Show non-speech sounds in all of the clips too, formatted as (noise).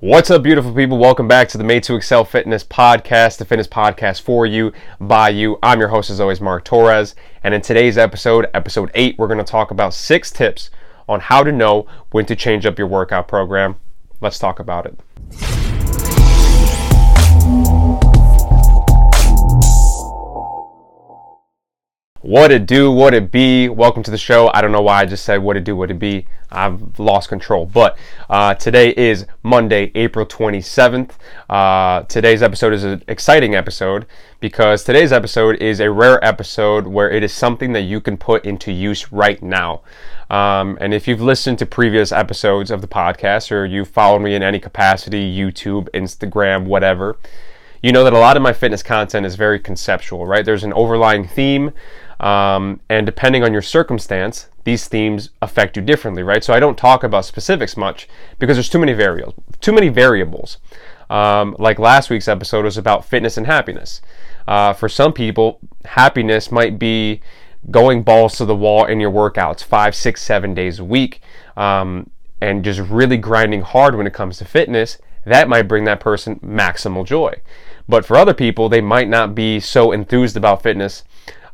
What's up, beautiful people? Welcome back to the Made to Excel Fitness podcast, the fitness podcast for you, by you. I'm your host, as always, Mark Torres. And in today's episode, episode 8, we're going to talk about six tips on how to know when to change up your workout program. Let's talk about it. What it do, what it be. Welcome to the show. I don't know why I just said what it do, what it be. I've lost control. But uh, today is Monday, April 27th. Uh, today's episode is an exciting episode because today's episode is a rare episode where it is something that you can put into use right now. Um, and if you've listened to previous episodes of the podcast or you've followed me in any capacity, YouTube, Instagram, whatever, you know that a lot of my fitness content is very conceptual, right? There's an overlying theme. Um, and depending on your circumstance, these themes affect you differently, right? So I don't talk about specifics much because there's too many variables. Too many variables. Um, like last week's episode was about fitness and happiness. Uh, for some people, happiness might be going balls to the wall in your workouts five, six, seven days a week, um, and just really grinding hard when it comes to fitness. That might bring that person maximal joy. But for other people, they might not be so enthused about fitness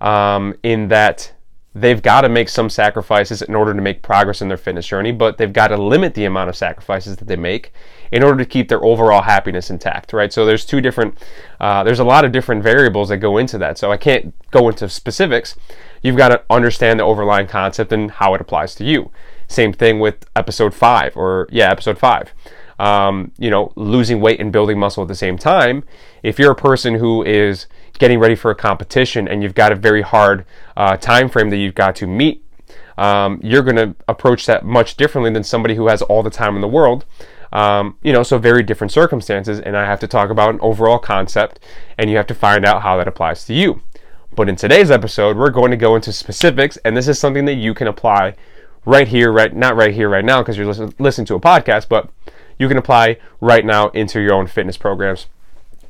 um, in that they've got to make some sacrifices in order to make progress in their fitness journey, but they've got to limit the amount of sacrifices that they make in order to keep their overall happiness intact, right? So there's two different, uh, there's a lot of different variables that go into that. So I can't go into specifics. You've got to understand the overlying concept and how it applies to you. Same thing with episode five, or yeah, episode five. Um, you know, losing weight and building muscle at the same time. If you're a person who is getting ready for a competition and you've got a very hard uh, time frame that you've got to meet, um, you're going to approach that much differently than somebody who has all the time in the world. Um, you know, so very different circumstances, and I have to talk about an overall concept, and you have to find out how that applies to you. But in today's episode, we're going to go into specifics, and this is something that you can apply right here, right not right here, right now, because you're listening, listening to a podcast, but you can apply right now into your own fitness programs.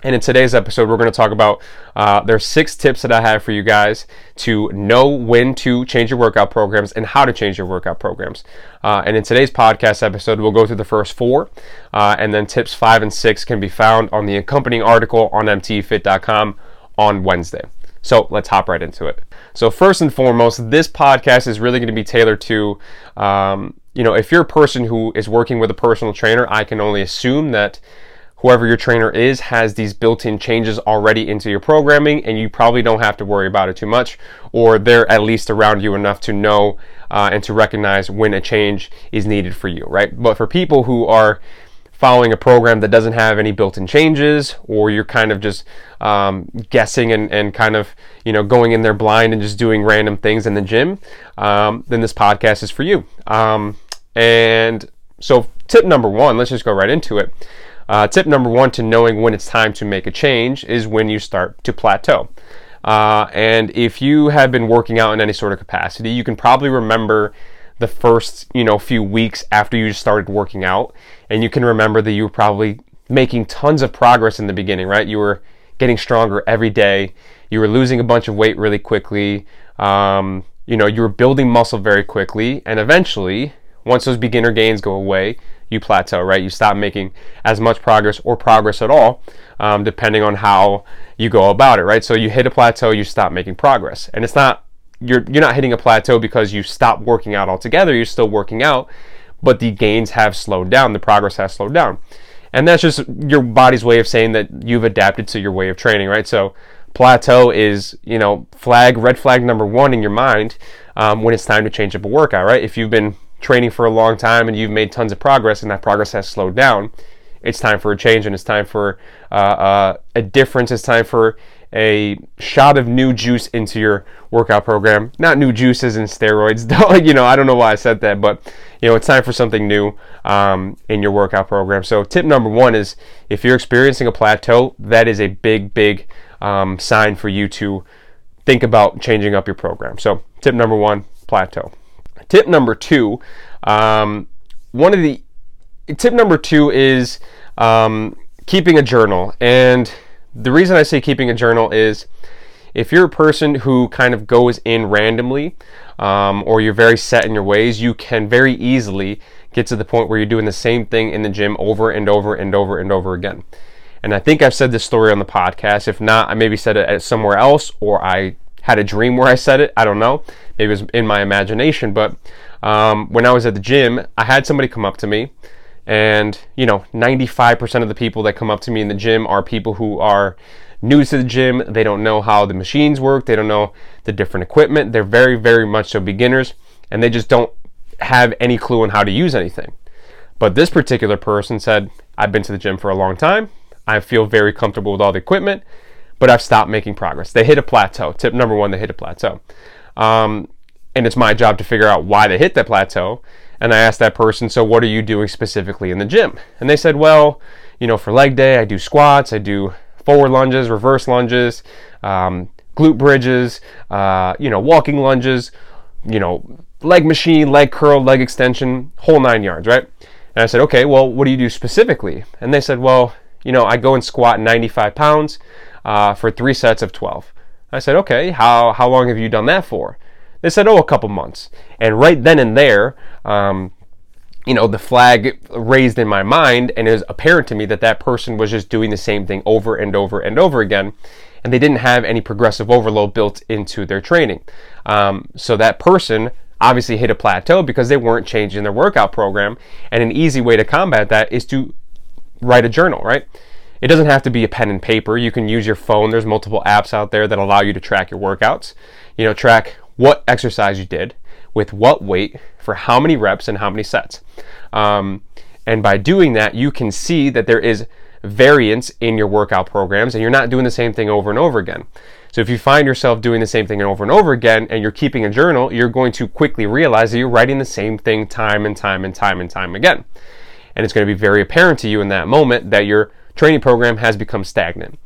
And in today's episode, we're going to talk about uh, there's six tips that I have for you guys to know when to change your workout programs and how to change your workout programs. Uh, and in today's podcast episode, we'll go through the first four, uh, and then tips five and six can be found on the accompanying article on mtefit.com on Wednesday. So let's hop right into it. So first and foremost, this podcast is really going to be tailored to, um, you know, if you're a person who is working with a personal trainer, I can only assume that whoever your trainer is has these built-in changes already into your programming and you probably don't have to worry about it too much or they're at least around you enough to know uh, and to recognize when a change is needed for you right but for people who are following a program that doesn't have any built-in changes or you're kind of just um, guessing and, and kind of you know going in there blind and just doing random things in the gym um, then this podcast is for you um, and so tip number one let's just go right into it uh, tip number one to knowing when it's time to make a change is when you start to plateau. Uh, and if you have been working out in any sort of capacity, you can probably remember the first you know few weeks after you started working out, and you can remember that you were probably making tons of progress in the beginning, right? You were getting stronger every day. You were losing a bunch of weight really quickly. Um, you know, you were building muscle very quickly, and eventually, once those beginner gains go away, you plateau, right? You stop making as much progress or progress at all, um, depending on how you go about it, right? So you hit a plateau, you stop making progress, and it's not you're you're not hitting a plateau because you stop working out altogether. You're still working out, but the gains have slowed down. The progress has slowed down, and that's just your body's way of saying that you've adapted to your way of training, right? So plateau is you know flag red flag number one in your mind um, when it's time to change up a workout, right? If you've been training for a long time and you've made tons of progress and that progress has slowed down, it's time for a change and it's time for uh, uh, a difference. It's time for a shot of new juice into your workout program. Not new juices and steroids, (laughs) though. You know, I don't know why I said that, but you know, it's time for something new um, in your workout program. So, tip number one is if you're experiencing a plateau, that is a big, big um, sign for you to think about changing up your program. So, tip number one, plateau. Tip number two, um, one of the tip number two is um, keeping a journal. And the reason I say keeping a journal is if you're a person who kind of goes in randomly um, or you're very set in your ways, you can very easily get to the point where you're doing the same thing in the gym over and over and over and over again. And I think I've said this story on the podcast. If not, I maybe said it somewhere else or I had a dream where I said it. I don't know. Maybe it was in my imagination. But um, when I was at the gym, I had somebody come up to me. And, you know, 95% of the people that come up to me in the gym are people who are new to the gym. They don't know how the machines work. They don't know the different equipment. They're very, very much so beginners. And they just don't have any clue on how to use anything. But this particular person said, I've been to the gym for a long time. I feel very comfortable with all the equipment, but I've stopped making progress. They hit a plateau. Tip number one, they hit a plateau. Um, and it's my job to figure out why they hit that plateau. And I asked that person, so what are you doing specifically in the gym? And they said, well, you know, for leg day, I do squats, I do forward lunges, reverse lunges, um, glute bridges, uh, you know, walking lunges, you know, leg machine, leg curl, leg extension, whole nine yards, right? And I said, okay, well, what do you do specifically? And they said, well, you know, I go and squat 95 pounds uh, for three sets of 12. I said, okay, how, how long have you done that for? They said, oh, a couple months. And right then and there, um, you know, the flag raised in my mind, and it was apparent to me that that person was just doing the same thing over and over and over again, and they didn't have any progressive overload built into their training. Um, so that person obviously hit a plateau because they weren't changing their workout program. And an easy way to combat that is to write a journal, right? It doesn't have to be a pen and paper. You can use your phone. There's multiple apps out there that allow you to track your workouts. You know, track what exercise you did with what weight for how many reps and how many sets. Um, and by doing that, you can see that there is variance in your workout programs and you're not doing the same thing over and over again. So if you find yourself doing the same thing over and over again and you're keeping a journal, you're going to quickly realize that you're writing the same thing time and time and time and time again. And it's going to be very apparent to you in that moment that your training program has become stagnant.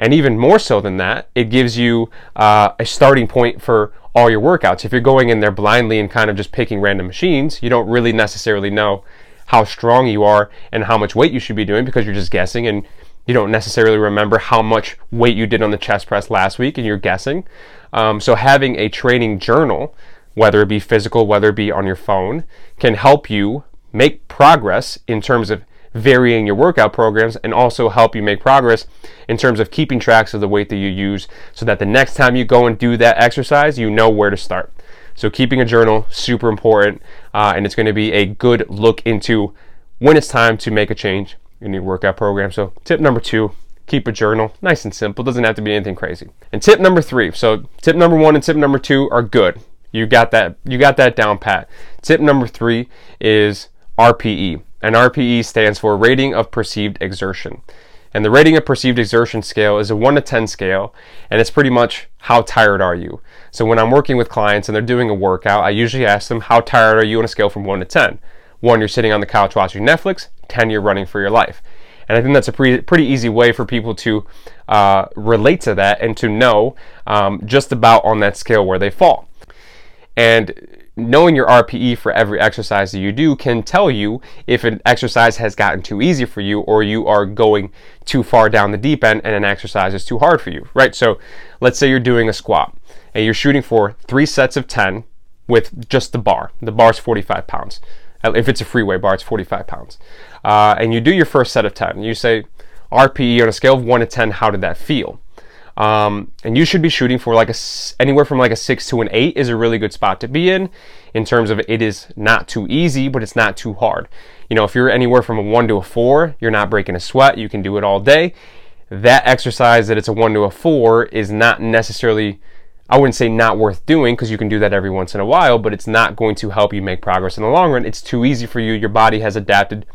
And even more so than that, it gives you uh, a starting point for all your workouts. If you're going in there blindly and kind of just picking random machines, you don't really necessarily know how strong you are and how much weight you should be doing because you're just guessing and you don't necessarily remember how much weight you did on the chest press last week and you're guessing. Um, so having a training journal, whether it be physical, whether it be on your phone, can help you make progress in terms of varying your workout programs and also help you make progress in terms of keeping tracks of the weight that you use so that the next time you go and do that exercise, you know where to start. So keeping a journal, super important, uh, and it's going to be a good look into when it's time to make a change in your workout program. So tip number two, keep a journal. Nice and simple. Doesn't have to be anything crazy. And tip number three. So tip number one and tip number two are good. You got that. You got that down pat. Tip number three is RPE. And RPE stands for Rating of Perceived Exertion. And the rating of perceived exertion scale is a 1 to 10 scale, and it's pretty much how tired are you. So when I'm working with clients and they're doing a workout, I usually ask them, How tired are you on a scale from 1 to 10? 1, you're sitting on the couch watching Netflix, 10 you're running for your life. And I think that's a pretty, pretty easy way for people to uh, relate to that and to know um, just about on that scale where they fall. And knowing your RPE for every exercise that you do can tell you if an exercise has gotten too easy for you or you are going too far down the deep end and an exercise is too hard for you, right? So let's say you're doing a squat and you're shooting for three sets of 10 with just the bar. The bar is 45 pounds. If it's a free weight bar, it's 45 pounds. Uh, and you do your first set of 10. You say, RPE on a scale of 1 to 10, how did that feel? Um, and you should be shooting for like a anywhere from like a six to an eight is a really good spot to be in. In terms of it is not too easy, but it's not too hard. You know, if you're anywhere from a one to a four, you're not breaking a sweat. You can do it all day. That exercise that it's a one to a four is not necessarily I wouldn't say not worth doing because you can do that every once in a while, but it's not going to help you make progress in the long run. It's too easy for you. Your body has adapted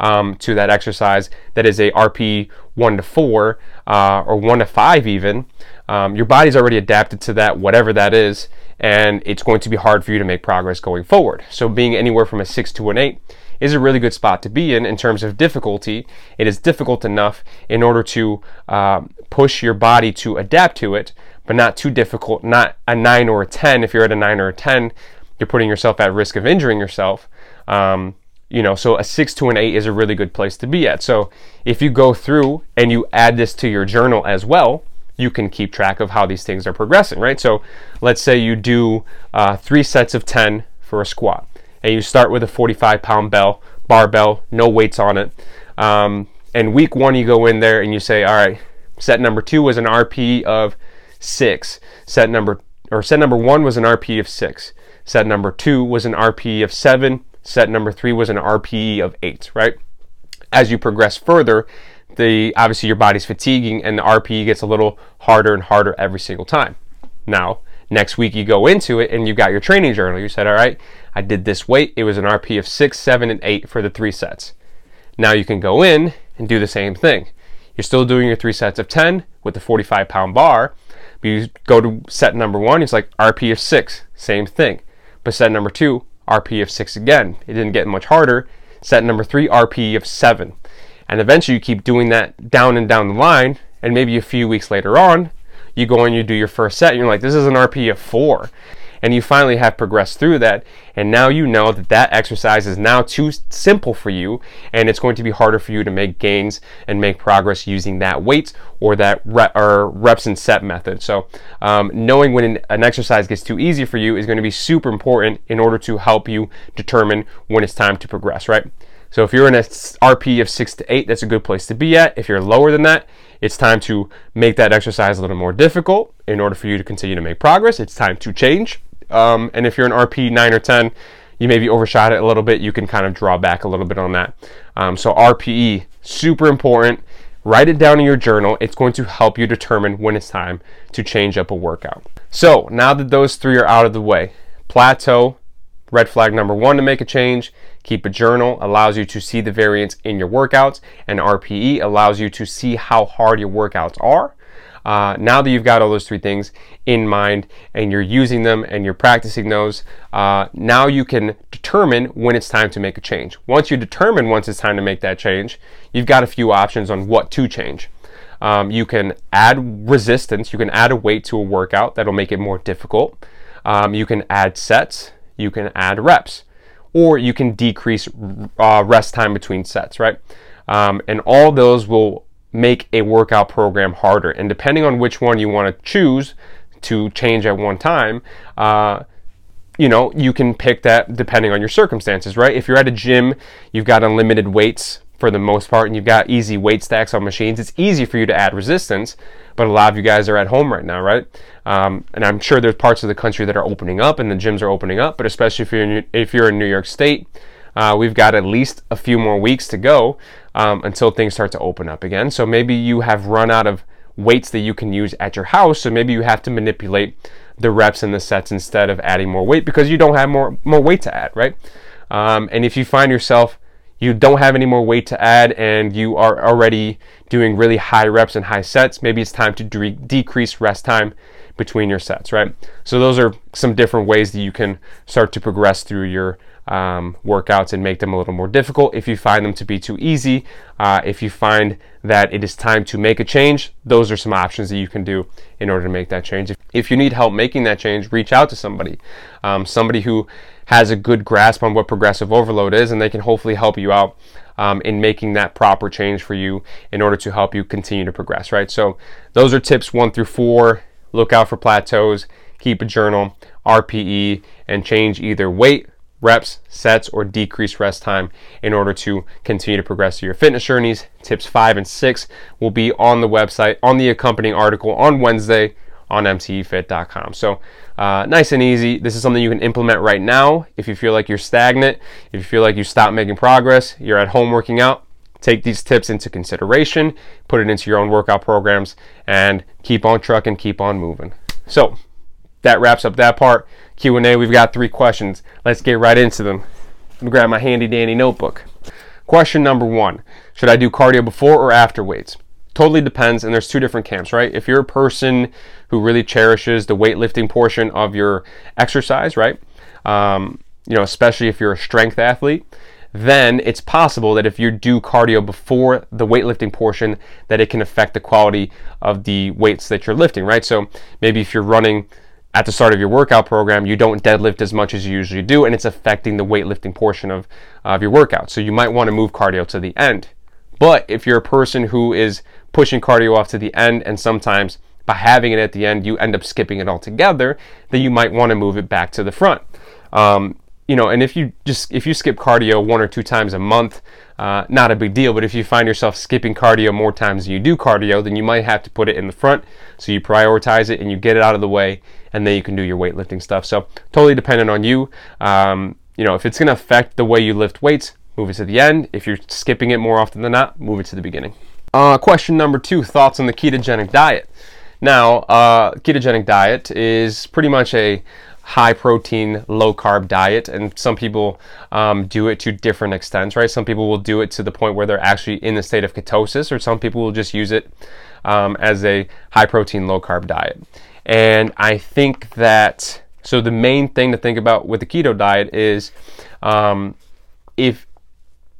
um, to that exercise that is a RP one to four uh, or one to five even. Um, your body's already adapted to that, whatever that is, and it's going to be hard for you to make progress going forward. So being anywhere from a six to an eight is a really good spot to be in in terms of difficulty. It is difficult enough in order to uh, push your body to adapt to it, but not too difficult, not a 9 or a 10. If you're at a 9 or a 10, you're putting yourself at risk of injuring yourself. Um, you know, so a 6 to an 8 is a really good place to be at. So if you go through and you add this to your journal as well, you can keep track of how these things are progressing, right? So let's say you do uh, three sets of 10 for a squat and you start with a 45 pound bell, barbell, no weights on it. Um, and week one, you go in there and you say, all right, set number two was an RP of six. Set number or set number one was an RP of six. Set number two was an RP of seven. Set number three was an RPE of eight, right? As you progress further, the obviously your body's fatiguing and the RPE gets a little harder and harder every single time. Now, next week you go into it and you got your training journal. You said, all right, I did this weight. It was an RP of six, seven, and eight for the three sets. Now you can go in and do the same thing. You're still doing your three sets of 10 with the 45 pound bar, but you go to set number one, it's like RP of six, same thing. But set number two, RP of six again. It didn't get much harder. Set number three, RP of seven. And eventually you keep doing that down and down the line, and maybe a few weeks later on, you go and you do your first set, and you're like, this is an RP of four and you finally have progressed through that and now you know that that exercise is now too simple for you and it's going to be harder for you to make gains and make progress using that weight or that rep, or reps and set method so um, knowing when an, an exercise gets too easy for you is going to be super important in order to help you determine when it's time to progress right so if you're in a RP of six to eight, that's a good place to be at. If you're lower than that, it's time to make that exercise a little more difficult in order for you to continue to make progress. It's time to change. Um, and if you're an RP 9 or 10, you maybe overshot it a little bit, you can kind of draw back a little bit on that. Um, so RPE, super important. Write it down in your journal. It's going to help you determine when it's time to change up a workout. So now that those three are out of the way, plateau, red flag number one to make a change, keep a journal, allows you to see the variance in your workouts, and RPE allows you to see how hard your workouts are. Uh, now that you've got all those three things in mind and you're using them and you're practicing those, uh, now you can determine when it's time to make a change. Once you determine once it's time to make that change, you've got a few options on what to change. Um, you can add resistance, you can add a weight to a workout that'll make it more difficult. Um, you can add sets, you can add reps, or you can decrease uh, rest time between sets, right? Um, and all those will make a workout program harder. And depending on which one you want to choose to change at one time, uh, you know, you can pick that depending on your circumstances, right? If you're at a gym, you've got unlimited weights for the most part, and you've got easy weight stacks on machines, it's easy for you to add resistance. But a lot of you guys are at home right now, right? Um, and I'm sure there's parts of the country that are opening up and the gyms are opening up, but especially if you're in, if you're in New York State, uh, we've got at least a few more weeks to go um, until things start to open up again. So maybe you have run out of weights that you can use at your house. So maybe you have to manipulate the reps and the sets instead of adding more weight because you don't have more more weight to add, right? Um, and if you find yourself you don't have any more weight to add and you are already doing really high reps and high sets, maybe it's time to de- decrease rest time between your sets, right? So those are some different ways that you can start to progress through your um, workouts and make them a little more difficult. If you find them to be too easy, uh, if you find that it is time to make a change, those are some options that you can do in order to make that change. If, if you need help making that change, reach out to somebody, um, somebody who has a good grasp on what progressive overload is, and they can hopefully help you out um, in making that proper change for you in order to help you continue to progress, right? So, those are tips one through four. Look out for plateaus, keep a journal, RPE, and change either weight reps, sets, or decrease rest time in order to continue to progress your fitness journeys. Tips five and six will be on the website, on the accompanying article on Wednesday on mtefit.com. So, uh, nice and easy. This is something you can implement right now if you feel like you're stagnant, if you feel like you stop making progress, you're at home working out. Take these tips into consideration, put it into your own workout programs, and keep on trucking, keep on moving. So, that wraps up that part. Q&A, we've got three questions. Let's get right into them. Let me grab my handy dandy notebook. Question number one, should I do cardio before or after weights? Totally depends, and there's two different camps, right? If you're a person who really cherishes the weightlifting portion of your exercise, right? Um, you know, especially if you're a strength athlete, then it's possible that if you do cardio before the weightlifting portion, that it can affect the quality of the weights that you're lifting, right? So maybe if you're running at the start of your workout program, you don't deadlift as much as you usually do, and it's affecting the weightlifting portion of, of your workout. So you might want to move cardio to the end. But if you're a person who is pushing cardio off to the end, and sometimes by having it at the end, you end up skipping it altogether, then you might want to move it back to the front. Um, you know, and if you just if you skip cardio one or two times a month, uh, not a big deal. But if you find yourself skipping cardio more times than you do cardio, then you might have to put it in the front. So you prioritize it and you get it out of the way, and then you can do your weightlifting stuff. So totally dependent on you. Um, you know, if it's going to affect the way you lift weights, move it to the end. If you're skipping it more often than not, move it to the beginning. Uh, question number two: thoughts on the ketogenic diet. Now, uh, ketogenic diet is pretty much a high protein, low carb diet, and some people um, do it to different extents, right? Some people will do it to the point where they're actually in the state of ketosis, or some people will just use it um, as a high protein, low carb diet. And I think that so the main thing to think about with the keto diet is um, if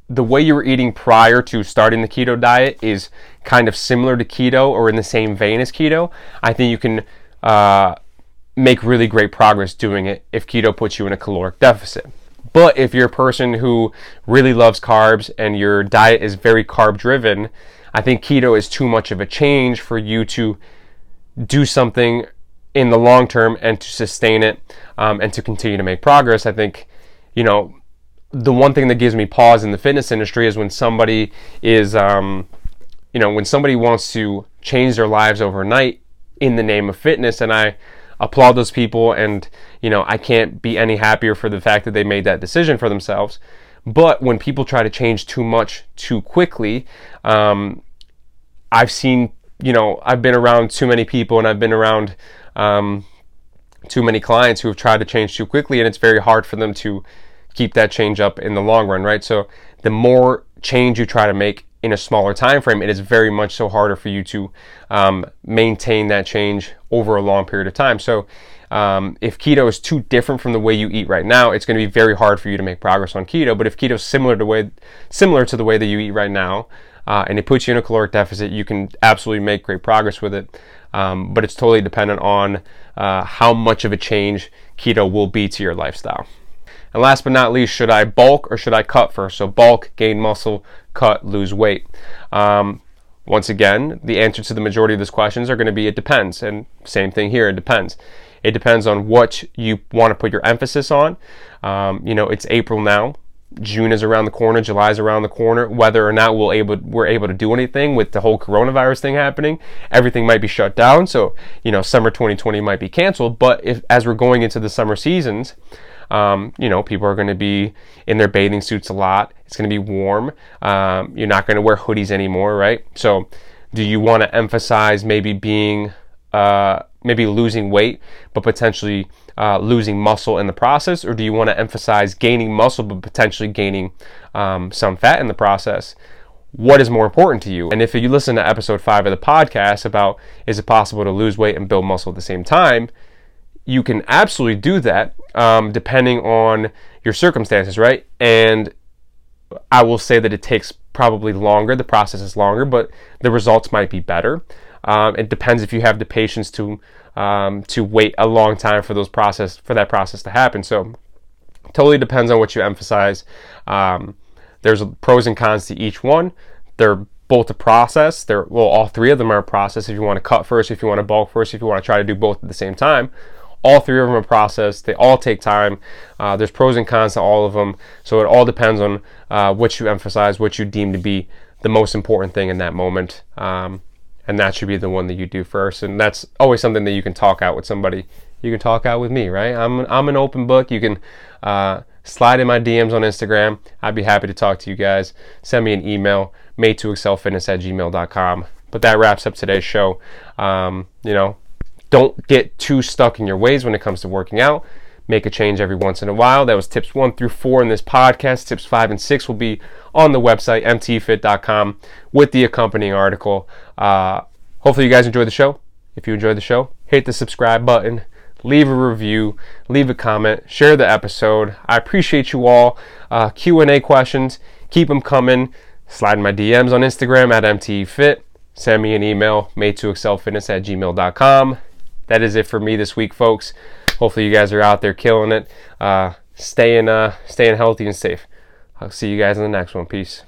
the way you were eating prior to starting the keto diet is kind of similar to keto or in the same vein as keto, I think you can. Uh, make really great progress doing it if keto puts you in a caloric deficit. But if you're a person who really loves carbs and your diet is very carb driven, I think keto is too much of a change for you to do something in the long term and to sustain it um, and to continue to make progress. I think, you know, the one thing that gives me pause in the fitness industry is when somebody is, um, you know, when somebody wants to change their lives overnight in the name of fitness. And I, applaud those people and you know I can't be any happier for the fact that they made that decision for themselves. But when people try to change too much too quickly, um, I've seen you know I've been around too many people and I've been around um, too many clients who have tried to change too quickly, and it's very hard for them to keep that change up in the long run, right? So the more change you try to make in a smaller time frame, it is very much so harder for you to um, maintain that change over a long period of time. So, um, if keto is too different from the way you eat right now, it's going to be very hard for you to make progress on keto. But if keto is similar to way similar to the way that you eat right now, uh, and it puts you in a caloric deficit, you can absolutely make great progress with it. Um, but it's totally dependent on uh, how much of a change keto will be to your lifestyle. And last but not least, should I bulk or should I cut first? So bulk, gain muscle, cut, lose weight. Um, once again, the answer to the majority of these questions are going to be it depends. And same thing here, it depends. It depends on what you want to put your emphasis on. Um, you know, it's April now. June is around the corner, July is around the corner. Whether or not we'll able we're able to do anything with the whole coronavirus thing happening, everything might be shut down. So you know, summer 2020 might be canceled. But if as we're going into the summer seasons, um, you know, people are going to be in their bathing suits a lot. It's going to be warm. Um, you're not going to wear hoodies anymore, right? So, do you want to emphasize maybe being, uh, maybe losing weight, but potentially uh, losing muscle in the process? Or do you want to emphasize gaining muscle, but potentially gaining um, some fat in the process? what is more important to you. And if you listen to episode five of the podcast about is it possible to lose weight and build muscle at the same time, you can absolutely do that um, depending on your circumstances, right? And I will say that it takes probably longer. The process is longer, but the results might be better. Um, it depends if you have the patience to um, to wait a long time for those process for that process to happen. So totally depends on what you emphasize. Um, there's pros and cons to each one. They're both a process. They're well, all three of them are a process. If you want to cut first, if you want to bulk first, if you want to try to do both at the same time. All three of them are processed. They all take time. Uh, there's pros and cons to all of them. So it all depends on uh, what you emphasize, what you deem to be the most important thing in that moment. Um, and that should be the one that you do first. And that's always something that you can talk out with somebody. You can talk out with me, right? I'm, I'm an open book. You can uh, slide in my DMs on Instagram. I'd be happy to talk to you guys. Send me an email, made to excelfitness at gmail.com. But that wraps up today's show. Um, you know, don't get too stuck in your ways when it comes to working out. Make a change every once in a while. That was tips one through four in this podcast. Tips five and six will be on the website, mtefit.com, with the accompanying article. Uh, hopefully, you guys enjoyed the show. If you enjoyed the show, hit the subscribe button, leave a review, leave a comment, share the episode. I appreciate you all. Uh, Q&A questions, keep them coming. Slide my DMs on Instagram at mtfit. Send me an email, made to excelfitness at gmail.com that is it for me this week, folks. Hopefully, you guys are out there killing it, uh, staying, uh, staying healthy and safe. I'll see you guys in the next one. Peace.